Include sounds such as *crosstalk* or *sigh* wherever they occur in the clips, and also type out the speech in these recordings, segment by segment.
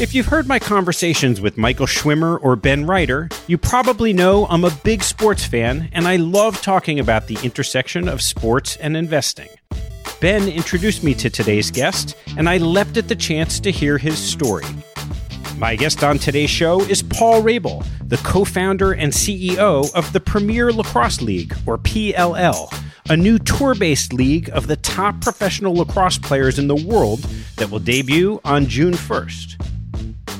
If you've heard my conversations with Michael Schwimer or Ben Reiter, you probably know I'm a big sports fan and I love talking about the intersection of sports and investing. Ben introduced me to today's guest, and I leapt at the chance to hear his story. My guest on today's show is Paul Rabil, the co founder and CEO of the Premier Lacrosse League, or PLL, a new tour based league of the top professional lacrosse players in the world that will debut on June 1st.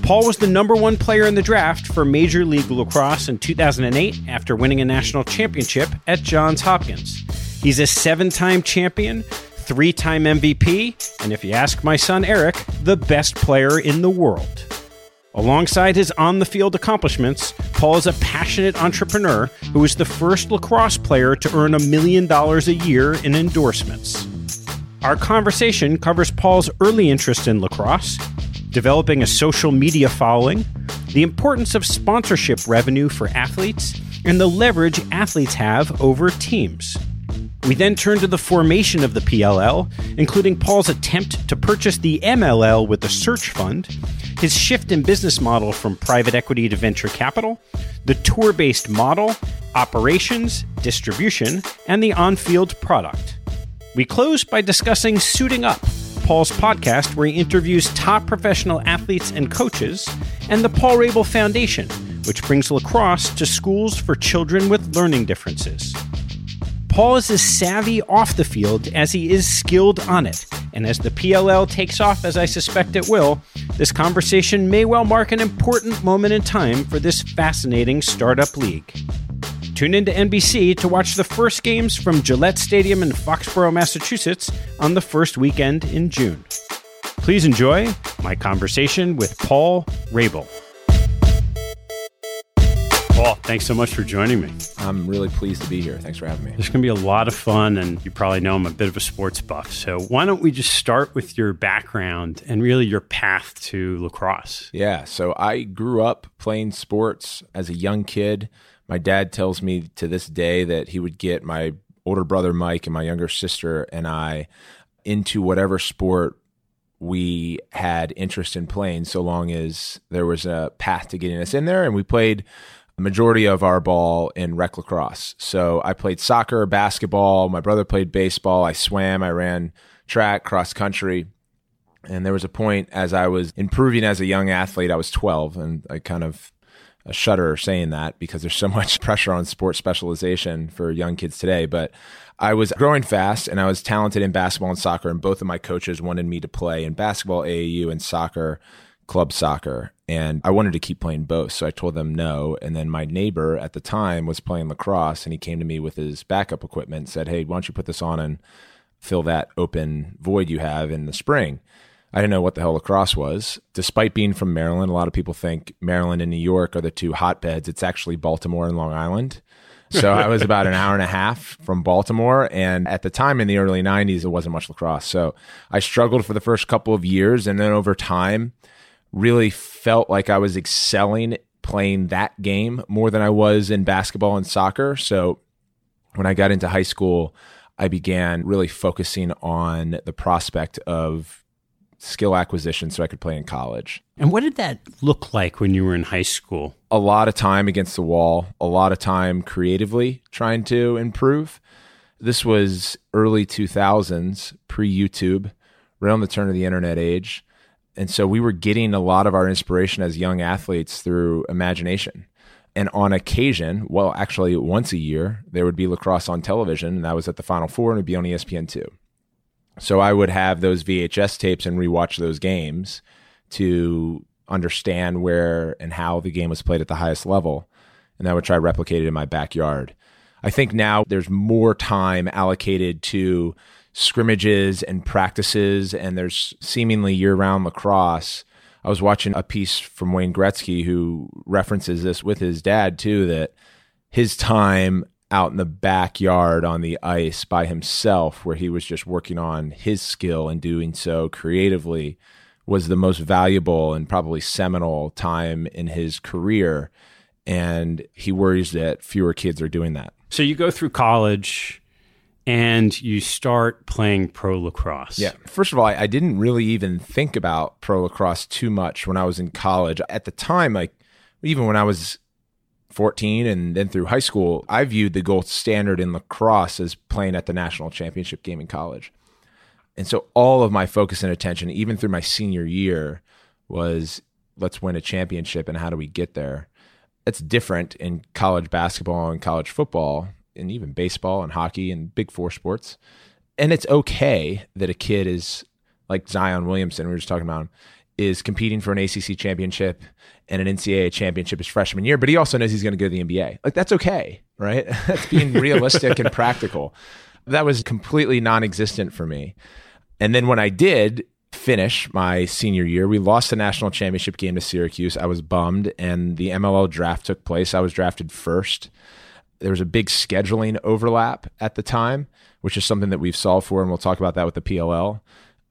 Paul was the number one player in the draft for Major League Lacrosse in 2008 after winning a national championship at Johns Hopkins. He's a seven time champion, three time MVP, and if you ask my son Eric, the best player in the world. Alongside his on the field accomplishments, Paul is a passionate entrepreneur who is the first lacrosse player to earn a million dollars a year in endorsements. Our conversation covers Paul's early interest in lacrosse, developing a social media following, the importance of sponsorship revenue for athletes, and the leverage athletes have over teams. We then turn to the formation of the PLL, including Paul's attempt to purchase the MLL with the search fund, his shift in business model from private equity to venture capital, the tour based model, operations, distribution, and the on field product. We close by discussing Suiting Up, Paul's podcast where he interviews top professional athletes and coaches, and the Paul Rabil Foundation, which brings lacrosse to schools for children with learning differences. Paul is as savvy off the field as he is skilled on it, And as the PLL takes off, as I suspect it will, this conversation may well mark an important moment in time for this fascinating startup league. Tune into NBC to watch the first games from Gillette Stadium in Foxborough, Massachusetts on the first weekend in June. Please enjoy my conversation with Paul Rabil. Paul, thanks so much for joining me. I'm really pleased to be here. Thanks for having me. There's going to be a lot of fun, and you probably know I'm a bit of a sports buff. So, why don't we just start with your background and really your path to lacrosse? Yeah. So, I grew up playing sports as a young kid. My dad tells me to this day that he would get my older brother Mike and my younger sister and I into whatever sport we had interest in playing so long as there was a path to getting us in there. And we played a majority of our ball in rec lacrosse. So i played soccer basketball. My brother played baseball. I swam. I ran track cross country. And there was a point as i was improving as a young athlete i was 12 and i kind of a shudder saying that because there's so *laughs* much pressure on sports specialization for young kids today. But I was growing fast and I was talented in basketball and soccer, and both of my coaches wanted me to play in basketball, AAU, and soccer, club soccer. And I wanted to keep playing both. So I told them no. And then my neighbor at the time was playing lacrosse and he came to me with his backup equipment said, Hey, why don't you put this on and fill that open void you have in the spring? I didn't know what the hell lacrosse was. Despite being from Maryland, a lot of people think Maryland and New York are the two hotbeds. It's actually Baltimore and Long Island. So I was about an hour and a half from Baltimore. And at the time in the early 90s, it wasn't much lacrosse. So I struggled for the first couple of years. And then over time, really felt like I was excelling playing that game more than I was in basketball and soccer. So when I got into high school, I began really focusing on the prospect of skill acquisition so I could play in college. And what did that look like when you were in high school? A lot of time against the wall, a lot of time creatively trying to improve. This was early 2000s, pre YouTube, around the turn of the internet age. And so we were getting a lot of our inspiration as young athletes through imagination. And on occasion, well, actually once a year, there would be lacrosse on television, and that was at the Final Four and it would be on ESPN2. So I would have those VHS tapes and rewatch those games to understand where and how the game was played at the highest level. And I would try to replicate it in my backyard. I think now there's more time allocated to scrimmages and practices, and there's seemingly year round lacrosse. I was watching a piece from Wayne Gretzky who references this with his dad too that his time out in the backyard on the ice by himself, where he was just working on his skill and doing so creatively, was the most valuable and probably seminal time in his career. And he worries that fewer kids are doing that. So you go through college and you start playing pro lacrosse. Yeah. First of all, I, I didn't really even think about pro lacrosse too much when I was in college. At the time, like even when I was 14 and then through high school, I viewed the gold standard in lacrosse as playing at the national championship game in college. And so all of my focus and attention, even through my senior year, was let's win a championship and how do we get there? That's different in college basketball and college football and even baseball and hockey and big four sports. And it's okay that a kid is like Zion Williamson, we were just talking about him, is competing for an ACC championship and an NCAA championship his freshman year, but he also knows he's going to go to the NBA. Like that's okay, right? *laughs* that's being realistic and practical. That was completely non-existent for me. And then when I did finish my senior year, we lost the national championship game to Syracuse. I was bummed, and the MLL draft took place. I was drafted first. There was a big scheduling overlap at the time, which is something that we've solved for, and we'll talk about that with the PLL.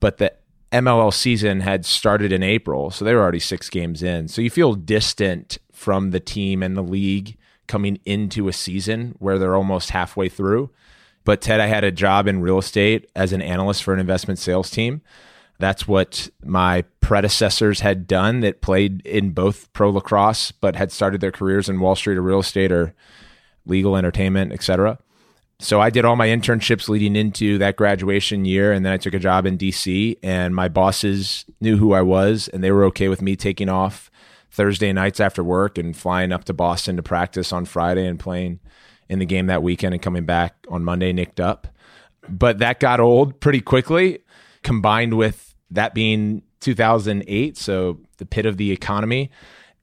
But the MLL season had started in April, so they were already six games in. So you feel distant from the team and the league coming into a season where they're almost halfway through. But Ted, I had a job in real estate as an analyst for an investment sales team. That's what my predecessors had done that played in both pro lacrosse, but had started their careers in Wall Street or real estate or legal entertainment, etc so I did all my internships leading into that graduation year, and then I took a job in DC. And my bosses knew who I was, and they were okay with me taking off Thursday nights after work and flying up to Boston to practice on Friday and playing in the game that weekend and coming back on Monday nicked up. But that got old pretty quickly. combined with that being 2008, so the pit of the economy.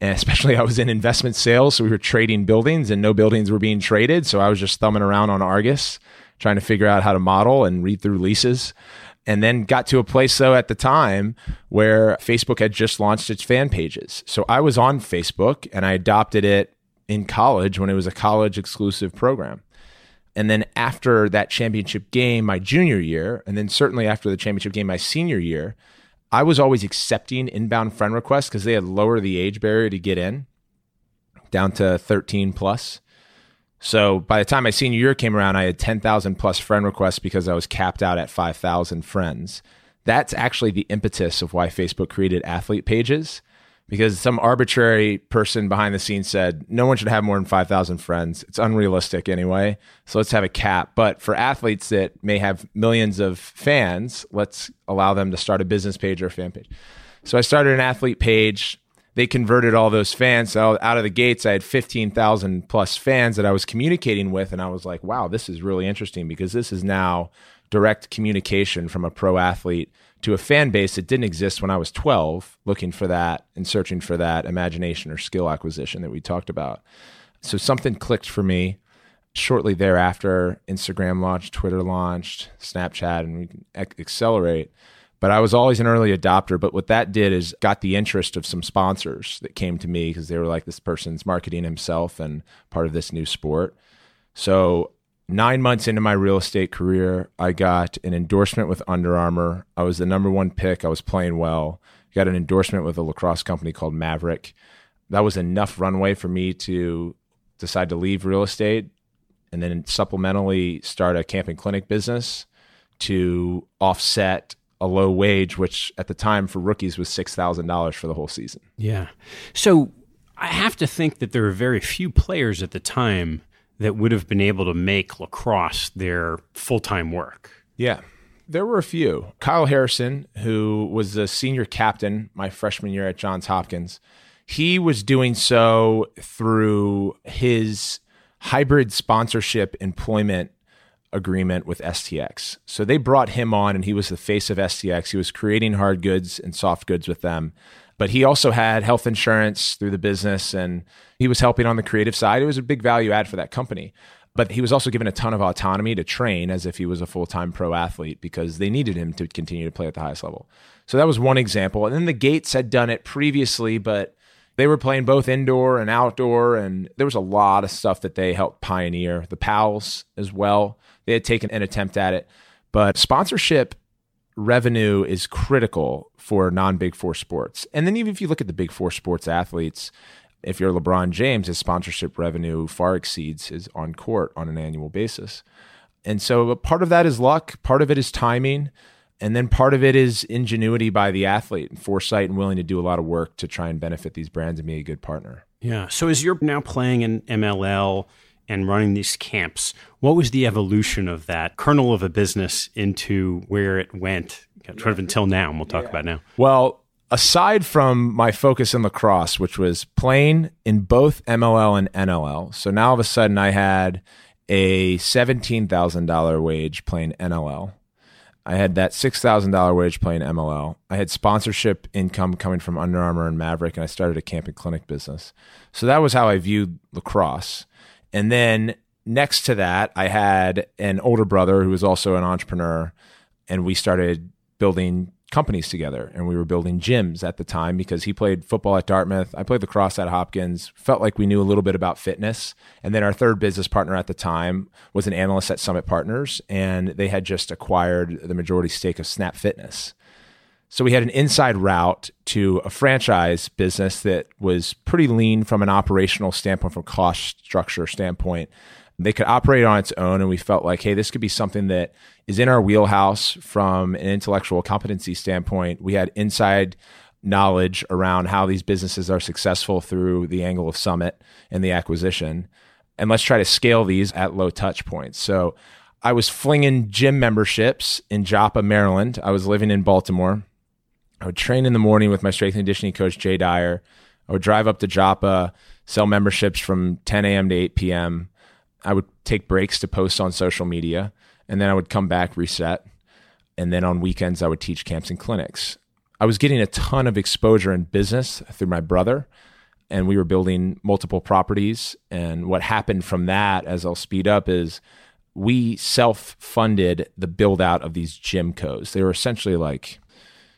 And *laughs* especially, I was in investment sales. So we were trading buildings and no buildings were being traded. So I was just thumbing around on Argus, trying to figure out how to model and read through leases. And then got to a place, though, at the time where Facebook had just launched its fan pages. So I was on Facebook and I adopted it in college when it was a college exclusive program. And then after that championship game, my junior year, and then certainly after the championship game, my senior year, I was always accepting inbound friend requests because they had lowered the age barrier to get in down to 13 plus. So by the time my senior year came around, I had 10,000 plus friend requests because I was capped out at 5,000 friends. That's actually the impetus of why Facebook created athlete pages because some arbitrary person behind the scenes said no one should have more than 5,000 friends. It's unrealistic anyway. So let's have a cap. But for athletes that may have millions of fans, let's allow them to start a business page or a fan page. So I started an athlete page. They converted all those fans. So out of the gates, I had 15,000 plus fans that I was communicating with. And I was like, wow, this is really interesting because this is now direct communication from a pro athlete to a fan base that didn't exist when I was 12, looking for that and searching for that imagination or skill acquisition that we talked about. So something clicked for me. Shortly thereafter, Instagram launched, Twitter launched, Snapchat, and we can accelerate. But I was always an early adopter. But what that did is got the interest of some sponsors that came to me because they were like, this person's marketing himself and part of this new sport. So nine months into my real estate career, I got an endorsement with Under Armour. I was the number one pick. I was playing well. Got an endorsement with a lacrosse company called Maverick. That was enough runway for me to decide to leave real estate and then supplementally start a camping clinic business to offset a low wage, which at the time for rookies was $6,000 for the whole season. Yeah. So I have to think that there are very few players at the time that would have been able to make lacrosse their full time work. Yeah. There were a few. Kyle Harrison, who was the senior captain my freshman year at Johns Hopkins, he was doing so through his hybrid sponsorship employment agreement with STX. So they brought him on and he was the face of STX. He was creating hard goods and soft goods with them. But he also had health insurance through the business and he was helping on the creative side. It was a big value add for that company. But he was also given a ton of autonomy to train as if he was a full time pro athlete because they needed him to continue to play at the highest level. So that was one example. And then the Gaits had done it previously, but they were playing both indoor and outdoor. And there was a lot of stuff that they helped pioneer. The Powells as well, they had taken an attempt at it. But sponsorship revenue is critical for non big four sports. And then even if you look at the big four sports athletes, if you're LeBron James, his sponsorship revenue far exceeds his on court on an annual basis. And so part of that is luck, part of it is timing, and then part of it is ingenuity by the athlete and foresight and willing to do a lot of work to try and benefit these brands and be a good partner. Yeah. So as you're now playing in MLL and running these camps, what was the evolution of that kernel of a business into where it went sort of until now? And we'll talk yeah. about now. Well, aside from my focus in lacrosse, which was playing in both MLL and NLL, so now all of a sudden I had a $17,000 wage playing NLL. I had that $6,000 wage playing MLL. I had sponsorship income coming from Under Armour and Maverick, and I started a camping clinic business. So that was how I viewed lacrosse. And then next to that, I had an older brother who was also an entrepreneur, and we started building companies together and we were building gyms at the time because he played football at Dartmouth. I played lacrosse at Hopkins, felt like we knew a little bit about fitness. And then our third business partner at the time was an analyst at Summit Partners and they had just acquired the majority stake of Snap Fitness. So we had an inside route to a franchise business that was pretty lean from an operational standpoint, from cost structure standpoint. They could operate on its own, and we felt like, hey, this could be something that is in our wheelhouse from an intellectual competency standpoint. We had inside knowledge around how these businesses are successful through the angle of Summit and the acquisition. And let's try to scale these at low touch points. So I was flinging gym memberships in Joppa, Maryland. I was living in Baltimore. I would train in the morning with my strength and conditioning coach, Jay Dyer. I would drive up to Joppa, sell memberships from 10 a.m. to 8 p.m. I would take breaks to post on social media, and then I would come back, reset. And then on weekends, I would teach camps and clinics. I was getting a ton of exposure in business through my brother, and we were building multiple properties. And what happened from that, as I'll speed up, is we self funded the build out of these gymcos. They were essentially like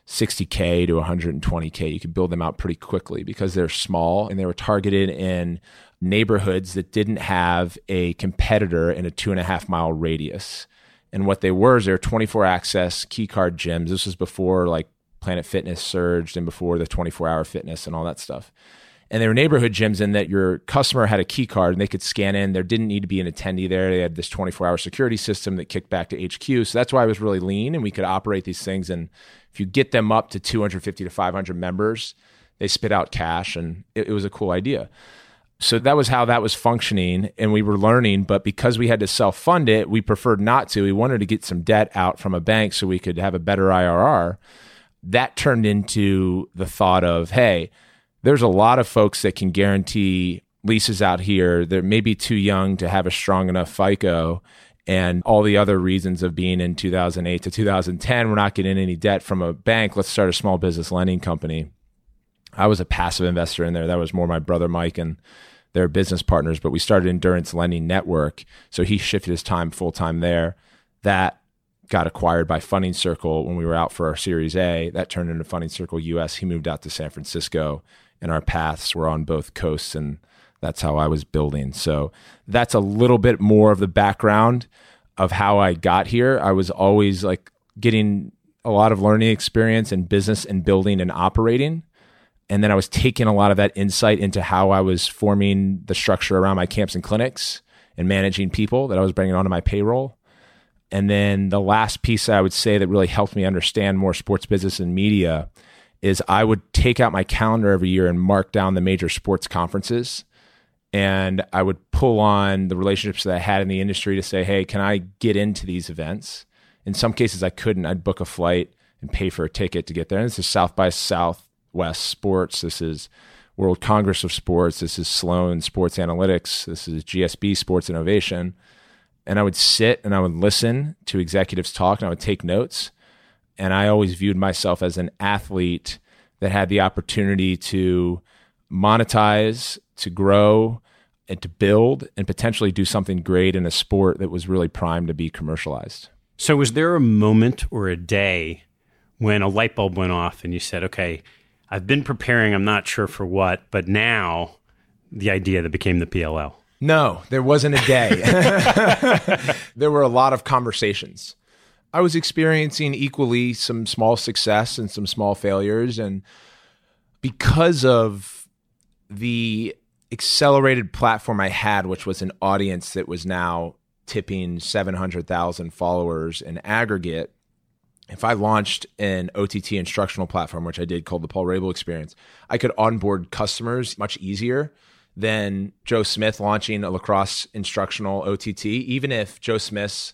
60K to 120K. You could build them out pretty quickly because they're small and they were targeted in neighborhoods that didn't have a competitor in a two and a half mile radius. And what they were is they were 24 access key card gyms. This was before like Planet Fitness surged and before the 24 hour fitness and all that stuff. And they were neighborhood gyms in that your customer had a key card and they could scan in. There didn't need to be an attendee there. They had this 24 hour security system that kicked back to HQ. So that's why I was really lean and we could operate these things. And if you get them up to 250 to 500 members, they spit out cash and it, it was a cool idea. So that was how that was functioning and we were learning but because we had to self-fund it we preferred not to. We wanted to get some debt out from a bank so we could have a better irr that turned into the thought of hey there's a lot of folks that can guarantee leases out here. That may be too young to have a strong enough fico and all the other reasons of being in 2008 to 2010 we're not getting any debt from a bank let's start a small business lending company I was a passive investor in there. That was more my brother Mike and their business partners, but we started Endurance Lending Network. So he shifted his time full time there. That got acquired by Funding Circle when we were out for our Series A. That turned into Funding Circle US. He moved out to San Francisco, and our paths were on both coasts, and that's how I was building. So that's a little bit more of the background of how I got here. I was always like getting a lot of learning experience in business and building and operating and then I was taking a lot of that insight into how I was forming the structure around my camps and clinics and managing people that I was bringing onto my payroll. And then the last piece I would say that really helped me understand more sports business and media is I would take out my calendar every year and mark down the major sports conferences. And I would pull on the relationships that I had in the industry to say, hey, can I get into these events? In some cases, I couldn't. I'd book a flight and pay for a ticket to get there. And this is South by Southwest Sports. This is World Congress of Sports. This is Sloan Sports Analytics. This is GSB Sports Innovation. And I would sit and I would listen to executives talk and I would take notes. And I always viewed myself as an athlete that had the opportunity to monetize, to grow, and to build and potentially do something great in a sport that was really primed to be commercialized. So, was there a moment or a day when a light bulb went off and you said, okay, I've been preparing, I'm not sure for what, but now the idea that became the PLL. No, there wasn't a day. *laughs* there were a lot of conversations. I was experiencing equally some small success and some small failures. And because of the accelerated platform I had, which was an audience that was now tipping 700,000 followers in aggregate, if I launched an OTT instructional platform, which I did called the Paul Rabil Experience, I could onboard customers much easier than Joe Smith launching a lacrosse instructional OTT. Even if Joe Smith's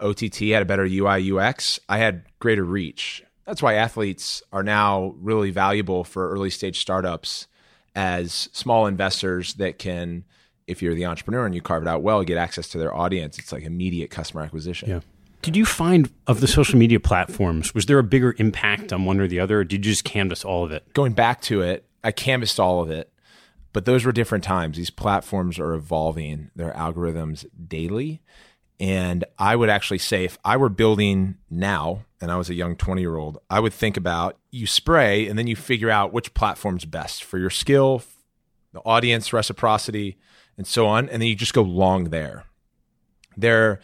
OTT had a better UI UX, I had greater reach. That's why athletes are now really valuable for early stage startups as small investors that can, if you're the entrepreneur and you carve it out well, get access to their audience. It's like immediate customer acquisition. Yeah. Did you find of the social media platforms, was there a bigger impact on one or the other, or did you just canvas all of it? Going back to it, I canvassed all of it, but those were different times. These platforms are evolving their algorithms daily. And I would actually say if I were building now and I was a young 20 year old, I would think about you spray and then you figure out which platform's best for your skill, the audience, reciprocity, and so on. And then you just go long there. There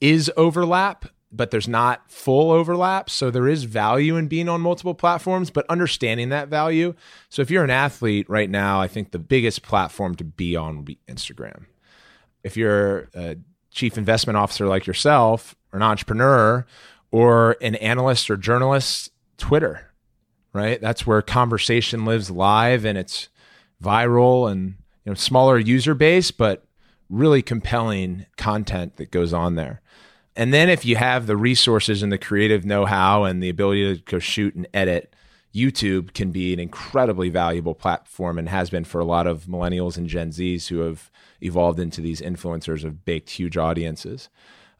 is overlap, but there's not full overlap. So there is value in being on multiple platforms, but understanding that value. So if you're an athlete right now, I think the biggest platform to be on would be Instagram. If you're a chief investment officer like yourself, or an entrepreneur, or an analyst or journalist, Twitter, right? That's where conversation lives live and it's viral and you know smaller user base, but really compelling content that goes on there. And then if you have the resources and the creative know-how and the ability to go shoot and edit, YouTube can be an incredibly valuable platform and has been for a lot of millennials and Gen Zs who have evolved into these influencers of baked huge audiences.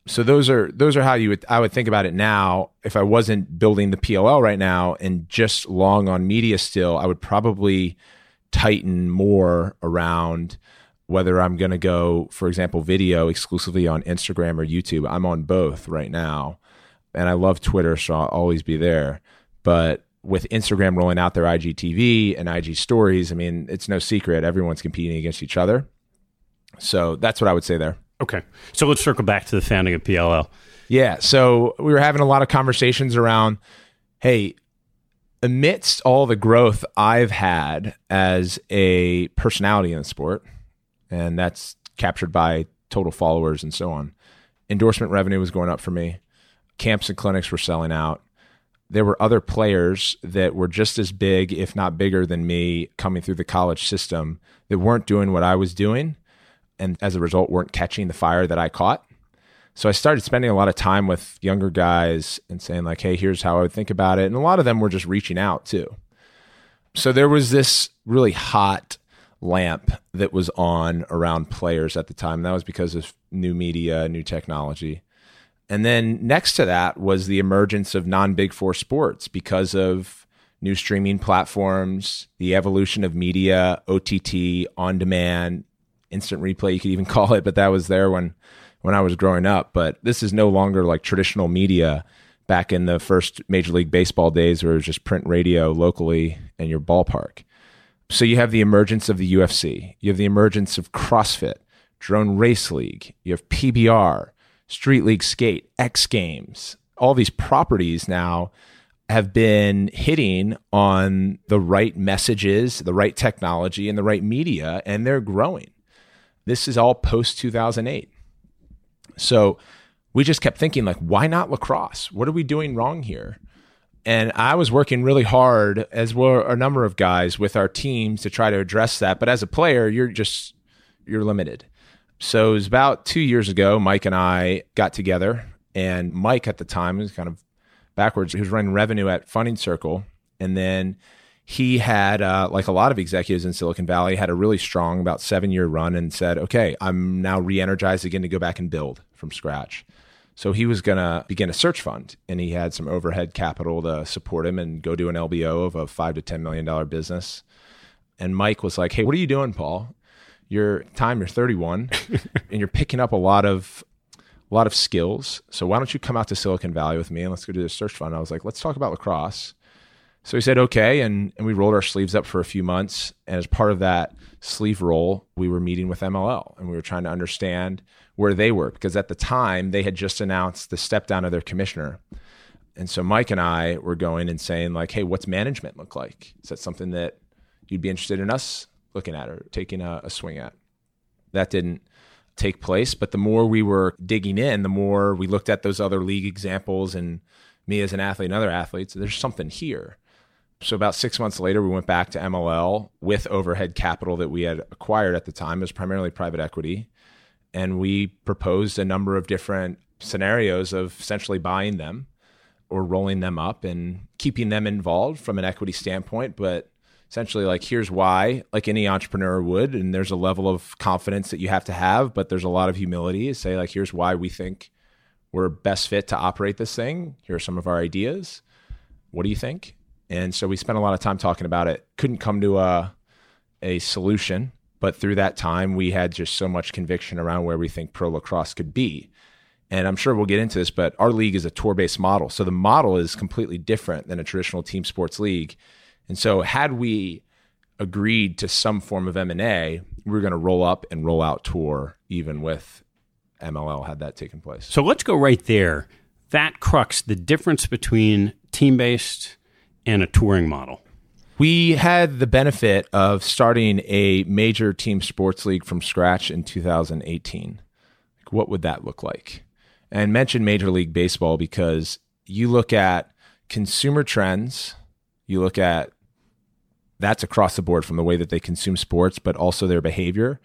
So those are those are how you would I would think about it now. If I wasn't building the PLL right now and just long on media still, I would probably tighten more around whether I'm going to go, for example, video exclusively on Instagram or YouTube. I'm on both right now. And I love Twitter, so I'll always be there. But with Instagram rolling out their IGTV and IG stories, I mean, it's no secret everyone's competing against each other. So that's what I would say there. Okay. So let's circle back to the founding of PLL. Yeah. So we were having a lot of conversations around hey, amidst all the growth I've had as a personality in the sport, and that's captured by total followers and so on, endorsement revenue was going up for me. Camps and clinics were selling out. There were other players that were just as big, if not bigger than me, coming through the college system that weren't doing what I was doing and as a result weren't catching the fire that I caught. So I started spending a lot of time with younger guys and saying like, "Hey, here's how I would think about it." And a lot of them were just reaching out too. So there was this really hot lamp that was on around players at the time. That was because of new media, new technology. And then next to that was the emergence of non Big Four sports because of new streaming platforms, the evolution of media, OTT, on demand, instant replay. You could even *laughs* call it but that was there when when I was growing up. But this is no longer like traditional media. Back in the first major league baseball days where it was just print radio locally in your ballpark. So you have the emergence of the UFC you have the emergence of CrossFit Drone Race League. You have PBR Street League Skate X Games. All these properties now have been hitting on the right messages, the right technology, and the right media, and they're growing. This is all post 2008. So we just kept thinking, like, why not lacrosse? What are we doing wrong here? And I was working really hard, as were a number of guys with our teams to try to address that. But as a player, you're just, you're limited. So it was about two years ago, Mike and I got together. And Mike at the time was kind of backwards. He was running revenue at Funding Circle. And then he had, uh, like a lot of executives in Silicon Valley, had a really strong, about seven year run and said, okay, I'm now re energized again to go back and build from scratch. So he was going to begin a search fund and he had some overhead capital to support him and go do an LBO of a five to $10 million business. And Mike was like, hey, what are you doing, Paul? Your time, you're 31 *laughs* and you're picking up a lot of a lot of skills. So why don't you come out to Silicon Valley with me and let's go do the search fund? I was like, let's talk about lacrosse. So he said, okay. And, and we rolled our sleeves up for a few months. And as part of that sleeve roll, we were meeting with MLL and we were trying to understand where they were because at the time they had just announced the step down of their commissioner. And so Mike and I were going and saying, like, hey, what's management look like? Is that something that you'd be interested in us looking at or taking a, a swing at? That didn't take place. But the more we were digging in, the more we looked at those other league examples and me as an athlete and other athletes, there's something here. So about six months later, we went back to MLL with overhead capital that we had acquired at the time. It was primarily private equity, and we proposed a number of different scenarios of essentially buying them or rolling them up and keeping them involved from an equity standpoint, but essentially like here's why like any entrepreneur would. And there's a level of confidence that you have to have but there's a lot of humility to say like here's why we think we're best fit to operate this thing. Here are some of our ideas. What do you think and so we spent a lot of time talking about it. Couldn't come to a a solution, but through that time we had just so much conviction around where we think pro lacrosse could be. And I'm sure we'll get into this, but our league is a tour-based model. So the model is completely different than a traditional team sports league. And so had we agreed to some form of M&A, we were going to roll up and roll out tour even with MLL had that taken place. So let's go right there. That crux, the difference between team-based and a touring model? We had the benefit of starting a major team sports league from scratch in 2018. What would that look like? And mention Major League Baseball because you look at consumer trends, you look at that's across the board from the way that they consume sports, but also their behavior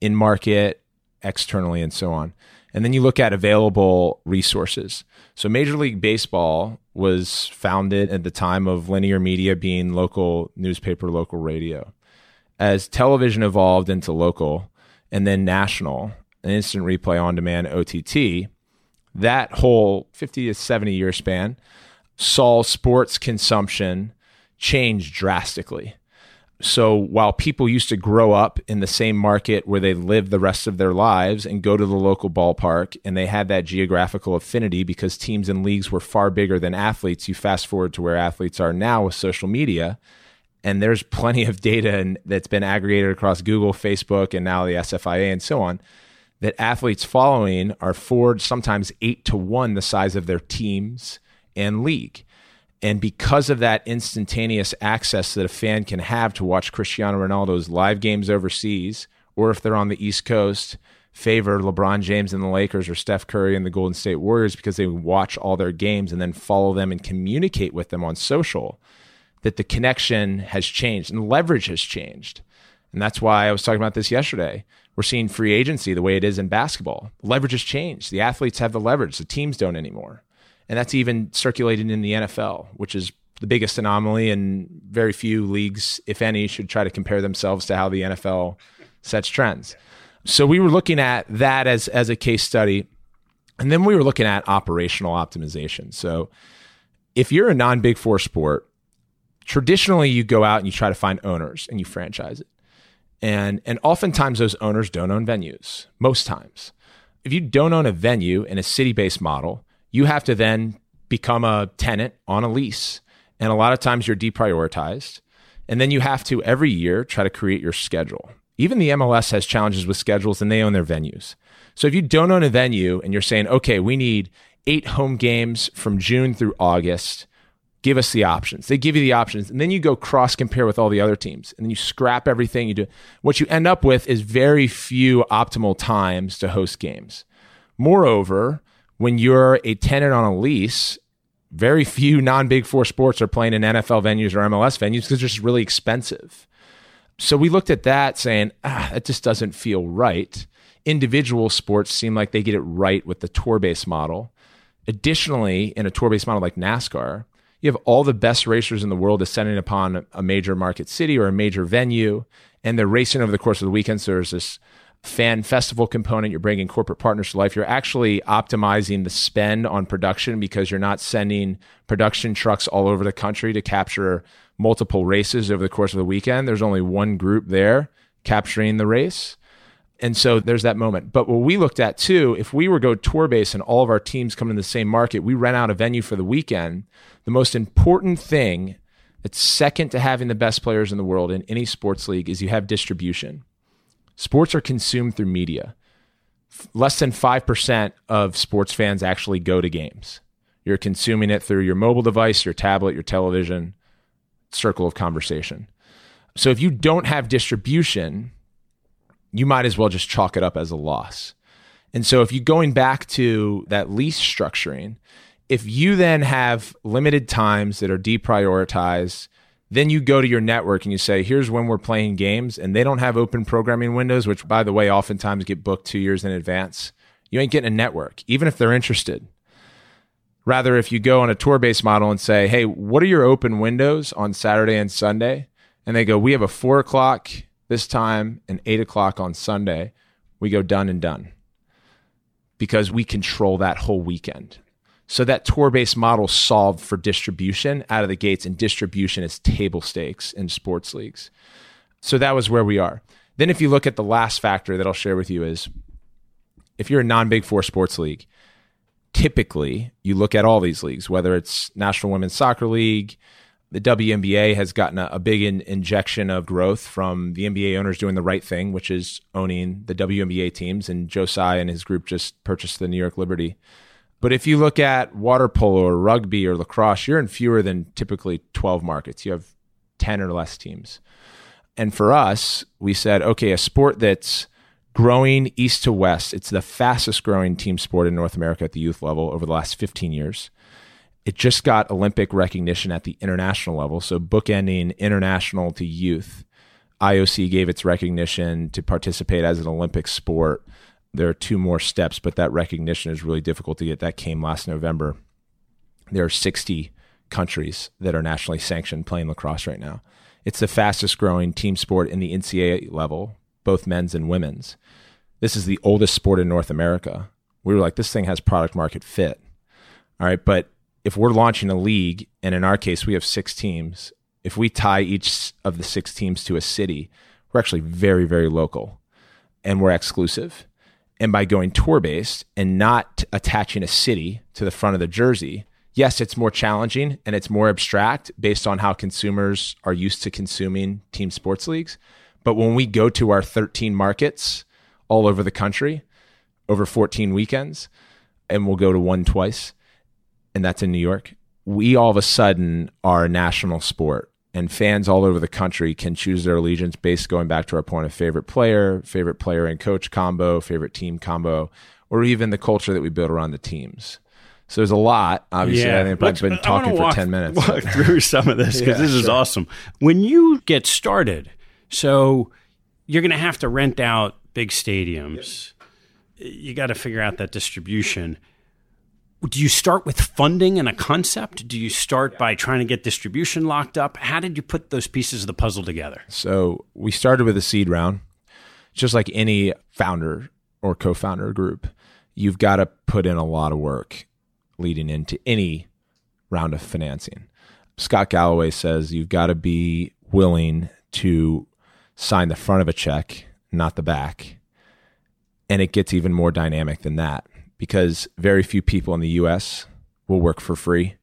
in market, externally, and so on. And then you look at available resources. So Major League Baseball was founded at the time of linear media being local newspaper, local radio. As television evolved into local and then national, an instant replay on demand OTT, that whole 50 to 70 year span saw sports consumption change drastically. So while people used to grow up in the same market where they lived the rest of their lives and go to the local ballpark and they had that geographical affinity because teams and leagues were far bigger than athletes, you fast forward to where athletes are now with social media. And there's *laughs* plenty of data that's been aggregated across Google, Facebook, and now the SFIA and so on that athletes following are four, sometimes eight to one the size of their teams and league. And because of that instantaneous access that a fan can have to watch Cristiano Ronaldo's live games overseas, or if they're on the East Coast, favor LeBron James and the Lakers or Steph Curry and the Golden State Warriors because they watch all their games and then follow them and communicate with them on social, that the connection has changed and leverage has changed. And that's why I was talking about this yesterday. We're seeing free agency the way it is in basketball. Leverage has changed. The athletes have the leverage, the teams don't anymore and that's even circulated in the NFL, which is the biggest anomaly, and very few leagues, if any, should try to compare themselves to how the NFL sets trends. So we were looking at that as as a case study, and then we were looking at operational optimization. So if you're a non Big Four sport, traditionally you go out and you try to find owners and you franchise it, and and oftentimes those owners don't own venues. Most times, if you don't own a venue in a city based model you have to then become a tenant on a lease. And a lot of times you're deprioritized. And then you have to every year try to create your schedule. Even the MLS has challenges with schedules and they own their venues. So if you don't own a venue and you're saying, okay, we need eight home games from June through August, give us the options. They give you the options. And then you go cross compare with all the other teams. And then you scrap everything you do. What you end up with is very few optimal times to host games. Moreover, when you're a tenant on a lease, very few non Big Four sports are playing in NFL venues or MLS venues because they're just really expensive. So we looked at that saying, ah, that just doesn't feel right. Individual sports seem like they get it right with the tour based model. Additionally, in a tour based model like NASCAR, you have all the best racers in the world descending upon a major market city or a major venue, and they're racing over the course of the weekend. So there's this fan festival component, you're bringing corporate partners to life. You're actually optimizing the spend on production because you're not sending production trucks all over the country to capture multiple races over the course of the weekend. There's only one group there capturing the race. And so there's that moment. But what we looked at too, if we were go tour base and all of our teams come in the same market, we rent out a venue for the weekend. The most important thing that's second to having the best players in the world in any sports league is you have distribution. Sports are consumed through media. Less than 5% of sports fans actually go to games. You're consuming it through your mobile device, your tablet, your television, circle of conversation. So if you don't have distribution, you might as well just chalk it up as a loss. And so if you going back to that lease structuring, if you then have limited times that are deprioritized then you go to your network and you say, here's when we're playing games, and they don't have open programming windows, which, by the way, oftentimes get booked two years in advance. You ain't getting a network, even if they're interested. Rather, if you go on a tour based model and say, hey, what are your open windows on Saturday and Sunday? And they go, we have a four o'clock this time and eight o'clock on Sunday. We go done and done because we control that whole weekend. So that tour based model solved for distribution out of the gates, and distribution is table stakes in sports leagues. So that was where we are. Then, if you look at the last factor that I'll share with you, is if you're a non Big Four sports league, typically you look at all these leagues, whether it's National Women's Soccer League, the WNBA has gotten a, a big in, injection of growth from the NBA owners doing the right thing, which is owning the WNBA teams. And Joe Tsai and his group just purchased the New York Liberty but if you look at water polo or rugby or lacrosse, you're in fewer than typically 12 markets. You have 10 or less teams. And for us, we said, okay, a sport that's growing east to west, it's the fastest growing team sport in North America at the youth level over the last 15 years. It just got Olympic recognition at the international level. So, bookending international to youth, IOC gave its recognition to participate as an Olympic sport there are two more steps, but that recognition is really difficult to get. That came last November. There are 60 countries that are nationally sanctioned playing lacrosse right now. It's the fastest growing team sport in the NCAA level, both men's and women's. This is the oldest sport in North America. we were like, this thing has product market fit. All right. But if we're launching a league, and in our case, we have six teams, if we tie each of the six teams to a city, we're actually very, very local and we're exclusive. And by going tour based and not attaching a city to the front of the jersey, yes, it's more challenging and it's more abstract based on how consumers are used to consuming team sports leagues. But when we go to our 13 markets all over the country over 14 weekends, and we'll go to one twice, and that's in New York, we all of a sudden are a national sport. And fans all over the country can choose their allegiance based going back to our point of favorite player, favorite player and coach combo, favorite team combo, or even the culture that we build around the teams. So there's a lot. Obviously, Yeah. I think Let's- I've been talking for walk- 10 minutes. Walk *laughs* through some of this because Yeah, this is sure. awesome. When you get started, so you're going to have to rent out big stadiums. You got to figure out that distribution. Do you start with funding and a concept? Do you start by trying to get distribution locked up? How did you put those pieces of the puzzle together? So we started with a seed round. Just like any founder or co founder group, you've got to put in a lot of work leading into any round of financing. Scott Galloway says you've got to be willing to sign the front of a check, not the back. And it gets even more dynamic than that because very few people in the US will work for free.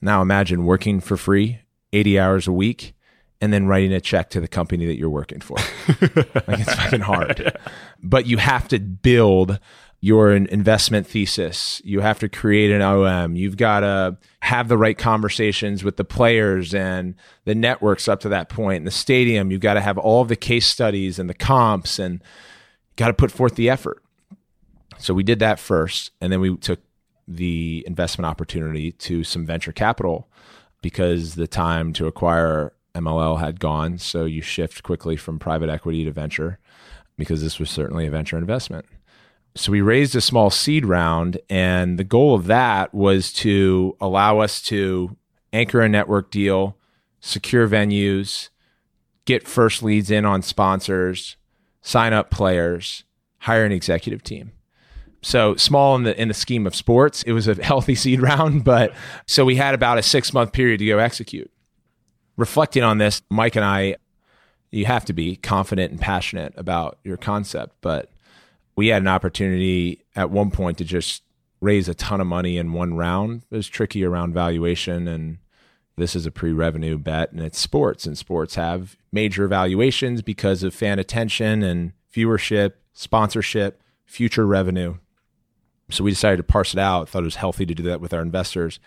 Now imagine working for free 80 hours a week and then writing a check to the company that you're working for. *laughs* like it's fucking hard. But you have to build your investment thesis. You have to create an OM. You've got to have the right conversations with the players and the networks up to that point. In the stadium, you've got to have all the case studies and the comps and got to put forth the effort. So we did that first, and then we took the investment opportunity to some venture capital because the time to acquire MLL had gone. So you shift quickly from private equity to venture because this was certainly a venture investment. So we raised a small seed round, and the goal of that was to allow us to anchor a network deal, secure venues, get first leads in on sponsors, sign up players, hire an executive team. So small in the in the scheme of sports, it was a *laughs* healthy seed round, but so we had about a six month period to go execute. Reflecting on this, Mike and I, you have to be confident and passionate about your concept, but we had an opportunity at one point to just raise a ton of money in one round. It was tricky around valuation and this is a pre-revenue bet and it's sports and sports have major valuations because of fan attention and viewership, sponsorship, future revenue. So we decided to parse it out. Thought it was healthy to do that with our investors.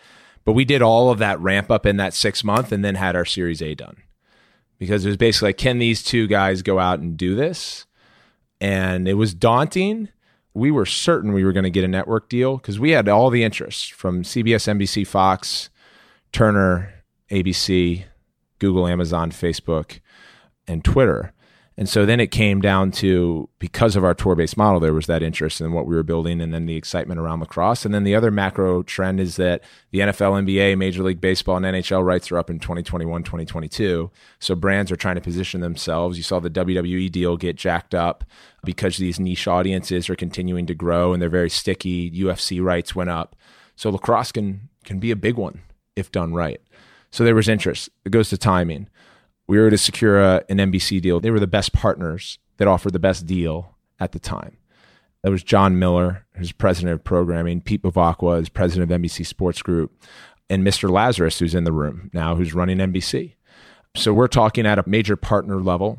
But we did all of that ramp up in that six month and then had our Series A done. Because it was basically like, can these two guys go out and do this? And it was daunting. We were certain we were going to get a network deal because we had all the interest from CBS, NBC, Fox, Turner, ABC, Google, Amazon, Facebook, and Twitter. And so then it came down to because of our tour based model, there was that interest in what we were building and then the excitement around lacrosse. And then the other macro trend is that the NFL, NBA, Major League Baseball, and NHL rights are up in 2021, 2022. So brands are trying to position themselves. You saw the WWE deal get jacked up because these niche audiences are continuing to grow and they're very sticky. UFC rights went up. So lacrosse can can be a big one if done right. So there was interest. It goes to timing we were to secure a, an NBC deal. They were the best partners that offered the best deal at the time. That was John Miller, who's president of programming, Pete Bevacqua is president of NBC Sports Group, and Mr. Lazarus, who's in the room now, who's running NBC. So we're talking at a major partner level,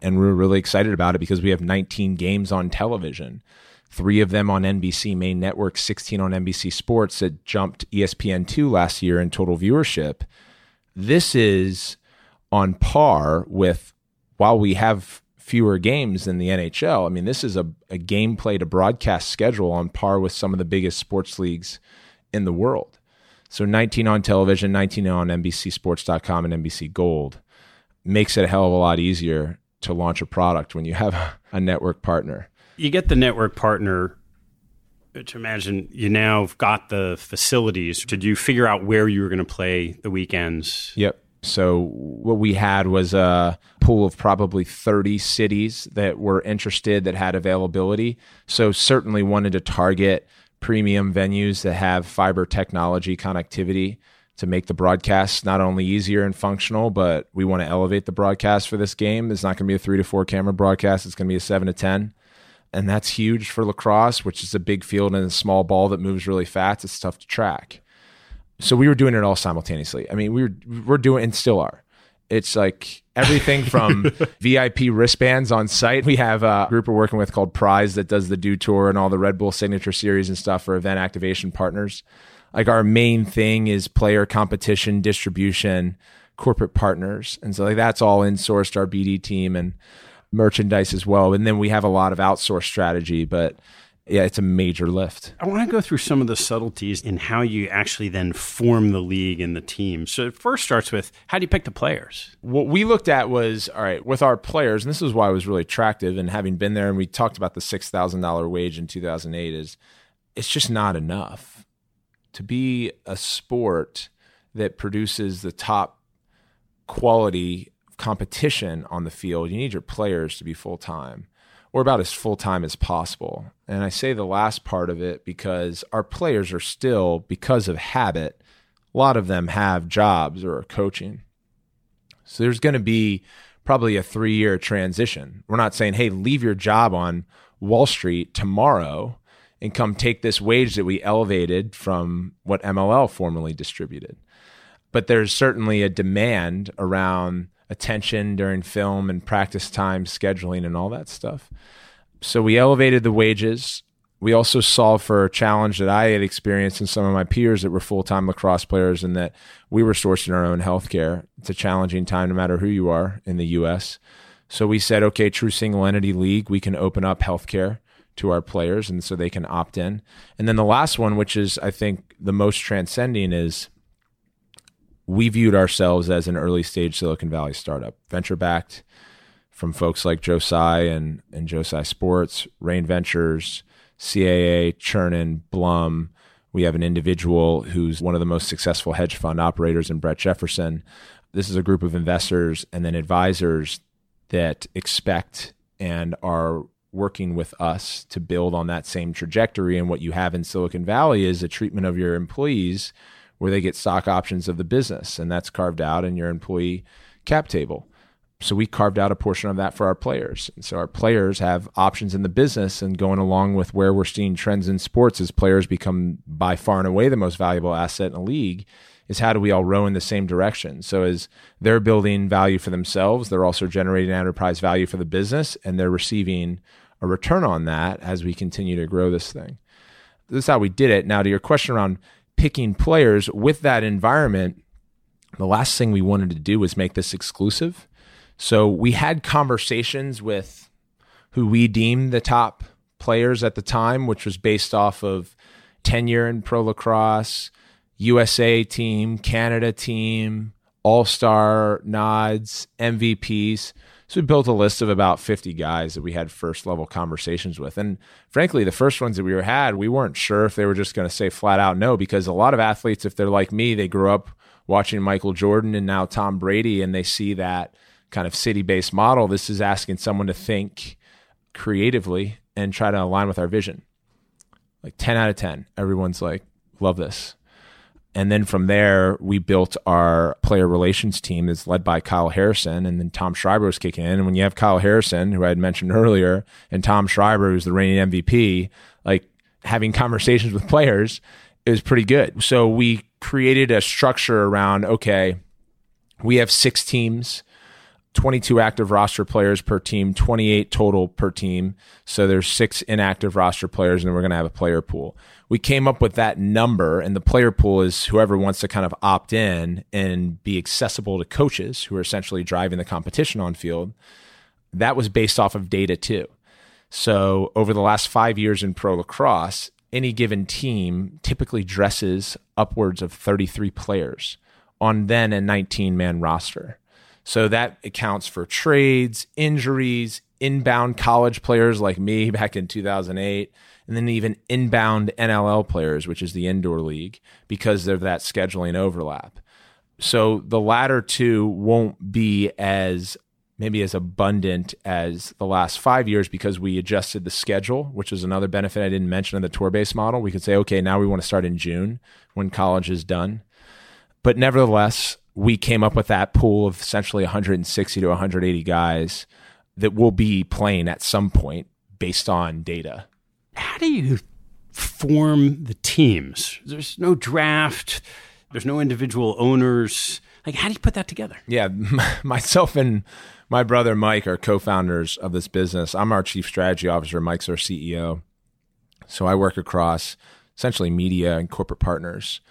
and we're really excited about it because we have 19 games on television, three of them on NBC main network, 16 on NBC Sports that jumped E ESPN2 last year in total viewership. This is on par with while we have fewer games than the NHL. I mean, this is a, a gameplay to broadcast schedule on par with some of the biggest sports leagues in the world. So 19 on television, 19 on NBCSports.com and NBC Gold makes it a hell of a lot easier to launch a product when you have a, network partner. You get the network partner to imagine you now have got the facilities. Did you figure out where you were going to play the weekends? Yep. So what we had was a pool of probably 30 cities that were interested that had availability. So certainly wanted to target premium venues that have fiber technology connectivity to make the broadcast not only easier and functional, but we want to elevate the broadcast for this game. It's not going to be a three to four camera broadcast. It's going to be a seven to 10. And that's huge for lacrosse, which is a big field and a small ball that moves really fast. It's tough to track. So we were doing it all simultaneously. I mean, we were, we're doing and still are. It's like everything from *laughs* VIP wristbands on site. We have a group we're working with called Prize that does the Dew Tour and all the Red Bull Signature Series and stuff for event activation partners. Like our main thing is player competition, distribution, corporate partners. And so like that's all insourced our BD team and merchandise as well. And then we have a lot of outsourced strategy, but yeah, it's a major lift. I want to go through some of the subtleties in how you actually then form the league and the team. So it first starts with how do you pick the players? What we looked at was all right, with our players, and this is why it was really attractive and having been there and we talked about the $6,000 wage in 2008 is it's just not enough to be a sport that produces the top quality competition on the field. You need your players to be full time or about as full time as possible. And I say the last part of it because our players are still, because of habit, a lot of them have jobs or are coaching. So there's going to be probably a three year transition. We're not saying, hey, leave your job on Wall Street tomorrow and come take this wage that we elevated from what MLL formerly distributed. But there's certainly a demand around attention during film and practice time, scheduling, and all that stuff. So we elevated the wages. We also solved for a challenge that I had experienced in some of my peers that were full time lacrosse players, and that we were sourcing our own health care. It's a challenging time no matter who you are in the US. So we said, okay, true single entity league, we can open up healthcare to our players and so they can opt in. And then the last one, which is I think the most transcending, is we viewed ourselves as an early stage Silicon Valley startup, venture backed from folks like Joe Tsai and, and Joe Tsai Sports, Raine Ventures, CAA, Chernin, Blum. We have an individual who's one of the most successful hedge fund operators in Brett Jefferson. This is a group of investors and then advisors that expect and are working with us to build on that same trajectory. And what you have in Silicon Valley is a treatment of your employees where they get stock options of the business, and that's carved out in your employee cap table. So we carved out a portion of that for our players. And so our players have options in the business and going along with where we're seeing trends in sports as players become by far and away the most valuable asset in a league is how do we all row in the same direction? So as they're building value for themselves, they're also generating enterprise value for the business and they're receiving a return on that as we continue to grow this thing. This is how we did it. Now to your question around picking players with that environment, the last thing we wanted to do was make this exclusive. So we had conversations with who we deemed the top players at the time, which was based off of tenure in pro lacrosse, USA team, Canada team, all star nods, MVPs. So we built a list of about 50 guys that we had first level conversations with. And frankly, the first ones that we had, we weren't sure if they were just going to say flat out no, because a lot of athletes, if they're like me, they grew up watching Michael Jordan and now Tom Brady, and they see that kind of city based model. This is asking someone to think creatively and try to align with our vision. Like 10 out of 10, everyone's like, love this. And then from there, we built our player relations team that's led by Kyle Harrison. And then Tom Schreiber was kicking in. And when you have Kyle Harrison, who I had mentioned earlier, and Tom Schreiber, who's the reigning MVP, like having conversations with players is pretty good. So we created a structure around okay, we have six teams 22 active roster players per team, 28 total per team. So there's six inactive roster players, and we're going to have a player pool. We came up with that number, and the player pool is whoever wants to kind of opt in and be accessible to coaches who are essentially driving the competition on field. That was based off of data too. So over the last five years in pro lacrosse, any given team typically dresses upwards of 33 players on then a 19 man roster. So that accounts for trades, injuries, inbound college players like me *laughs* back in 2008, and then even inbound NLL players, which is the indoor league, because of that scheduling overlap. So the latter two won't be as maybe as abundant as the last five years because we adjusted the schedule, which is another benefit I didn't mention in the tour based model. We could say, okay, now we want to start in June when college is done. But nevertheless, we came up with that pool of essentially 160 to 180 guys that will be playing at some point based on data. How do you form the teams? There's no draft, there's no individual owners. Like, how do you put that together? Yeah, *laughs* myself and my brother Mike are co-founders of this business. I'm our chief strategy officer. Mike's our CEO. So I work across essentially media and corporate partners,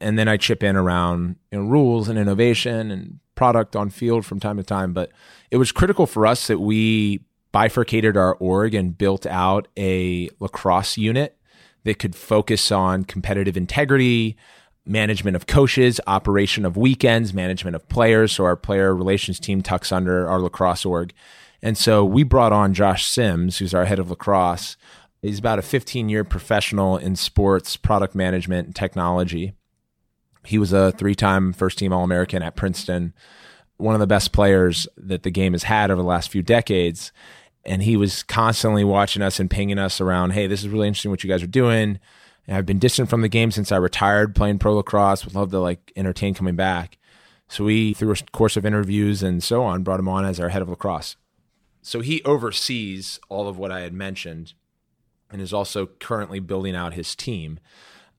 and then I chip in around you know, rules and innovation and product on field from time to time. But it was critical for us that we bifurcated our org and built out a lacrosse unit that could focus on competitive integrity, management of coaches, operation of weekends, management of players. So our player relations team tucks under our lacrosse org. And so we brought on Josh Sims, who's our head of lacrosse. He's about a 15 year professional in sports, product management, and technology. He was a three time first team All American at Princeton, one of the best players that the game has had over the last few decades. And he was constantly watching us and pinging us around, hey, this is really interesting what you guys are doing I've been distant from the game since I retired playing pro lacrosse. Would love to like entertain coming back. So we, through a course of interviews and so on, brought him on as our head of lacrosse. So he oversees all of what I had mentioned and is also currently building out his team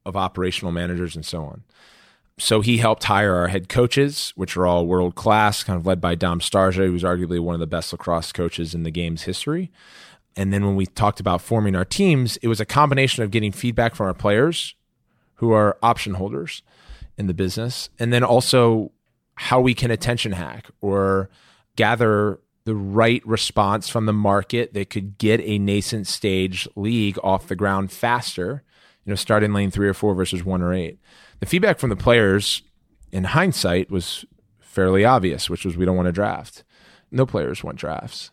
of operational managers and so on. So he helped hire our head coaches, which are all world class, kind of led by Dom Starsia, who's arguably one of the best lacrosse coaches in the game's history. And then when we talked about forming our teams, it was a combination of getting feedback from our players who are option holders in the business, and then also how we can attention hack or gather the right response from the market that could get a nascent stage league off the ground faster, you know, start in lane three or four versus one or eight. The feedback from the players in hindsight was fairly obvious, which was we don't want to draft. No players want drafts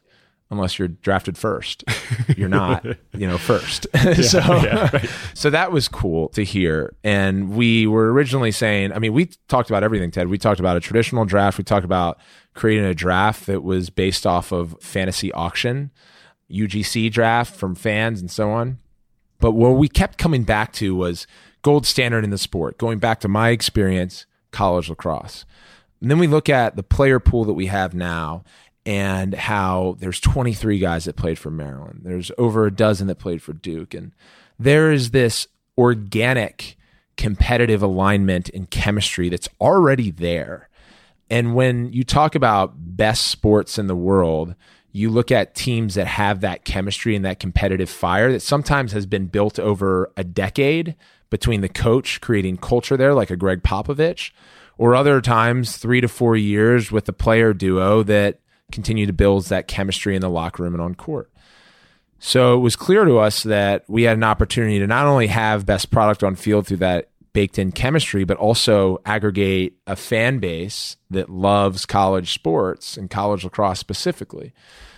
unless you're drafted first. *laughs* You're not, you know, first. *laughs* Yeah, *laughs* so, yeah, right. so that was cool to hear. And we were originally saying, I mean, we talked about everything, Ted. We talked about a traditional draft. We talked about creating a draft that was based off of fantasy auction, UGC draft from fans and so on. But what we kept coming back to was gold standard in the sport, going back to my experience, college lacrosse. And then we look at the player pool that we have now and how there's 23 guys that played for Maryland. There's over a dozen that played for Duke. And there is this organic competitive alignment and chemistry that's already there. And when you talk about best sports in the world, you look at teams that have that chemistry and that competitive fire that sometimes has been built over a decade between the coach creating culture there, like a Gregg Popovich, or other times three to four years with the player duo that continue to build that chemistry in the locker room and on court. So it was clear to us that we had an opportunity to not only have best product on field through that baked in chemistry, but also aggregate a fan base that loves college sports and college lacrosse specifically.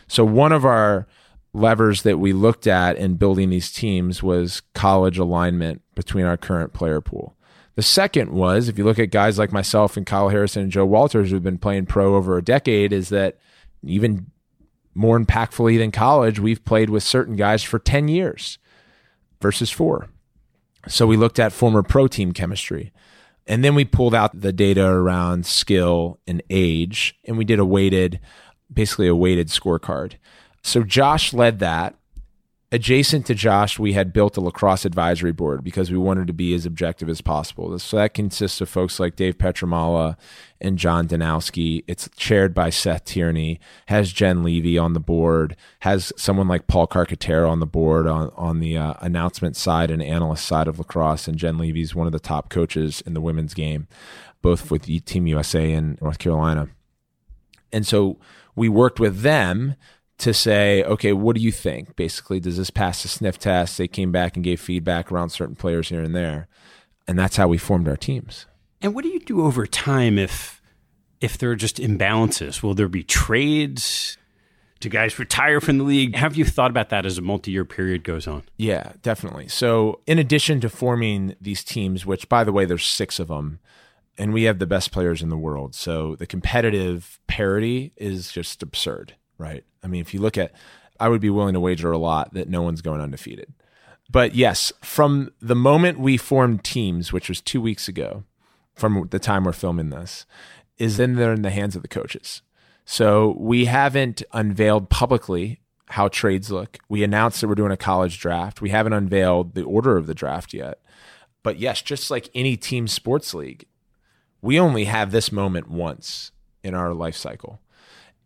So one of our levers that we looked at in building these teams was college alignment between our current player pool. The second was, if you look at guys like myself and Kyle Harrison and Joe Walters who've been playing pro over a decade, is that even more impactfully than college, we've played with certain guys for 10 years versus four. So we looked at former pro team chemistry. And then we pulled out the data around skill and age, and we did a weighted, basically a weighted scorecard. So Josh led that adjacent to Josh, we had built a lacrosse advisory board because we wanted to be as objective as possible. So that consists of folks like Dave Pietramala and John Danowski. It's chaired by Seth Tierney, has Jen Levy on the board, has someone like Paul Carcaterra on the board on, on the uh, announcement side and analyst side of lacrosse. And Jen Levy's one of the top coaches in the women's game, both with Team USA and North Carolina. And so we worked with them to say, okay, what do you think? Basically, does this pass the sniff test? They came back and gave feedback around certain players here and there. And that's how we formed our teams. And what do you do over time if if there are just imbalances? Will there be trades? Do guys retire from the league? Have you thought about that as a multi-year period goes on? Yeah, definitely. So, in addition to forming these teams, which by the way, there's six of them, and we have the best players in the world. So the competitive parity is just absurd, right? I mean, if you look at, I would be willing to wager a lot that no one's going undefeated. But yes, from the moment we formed teams, which was two weeks ago, from the time we're filming this, is then they're in the hands of the coaches. So we haven't unveiled publicly how trades look. We announced that we're doing a college draft. We haven't unveiled the order of the draft yet. But yes, just like any team sports league, we only have this moment once in our life cycle.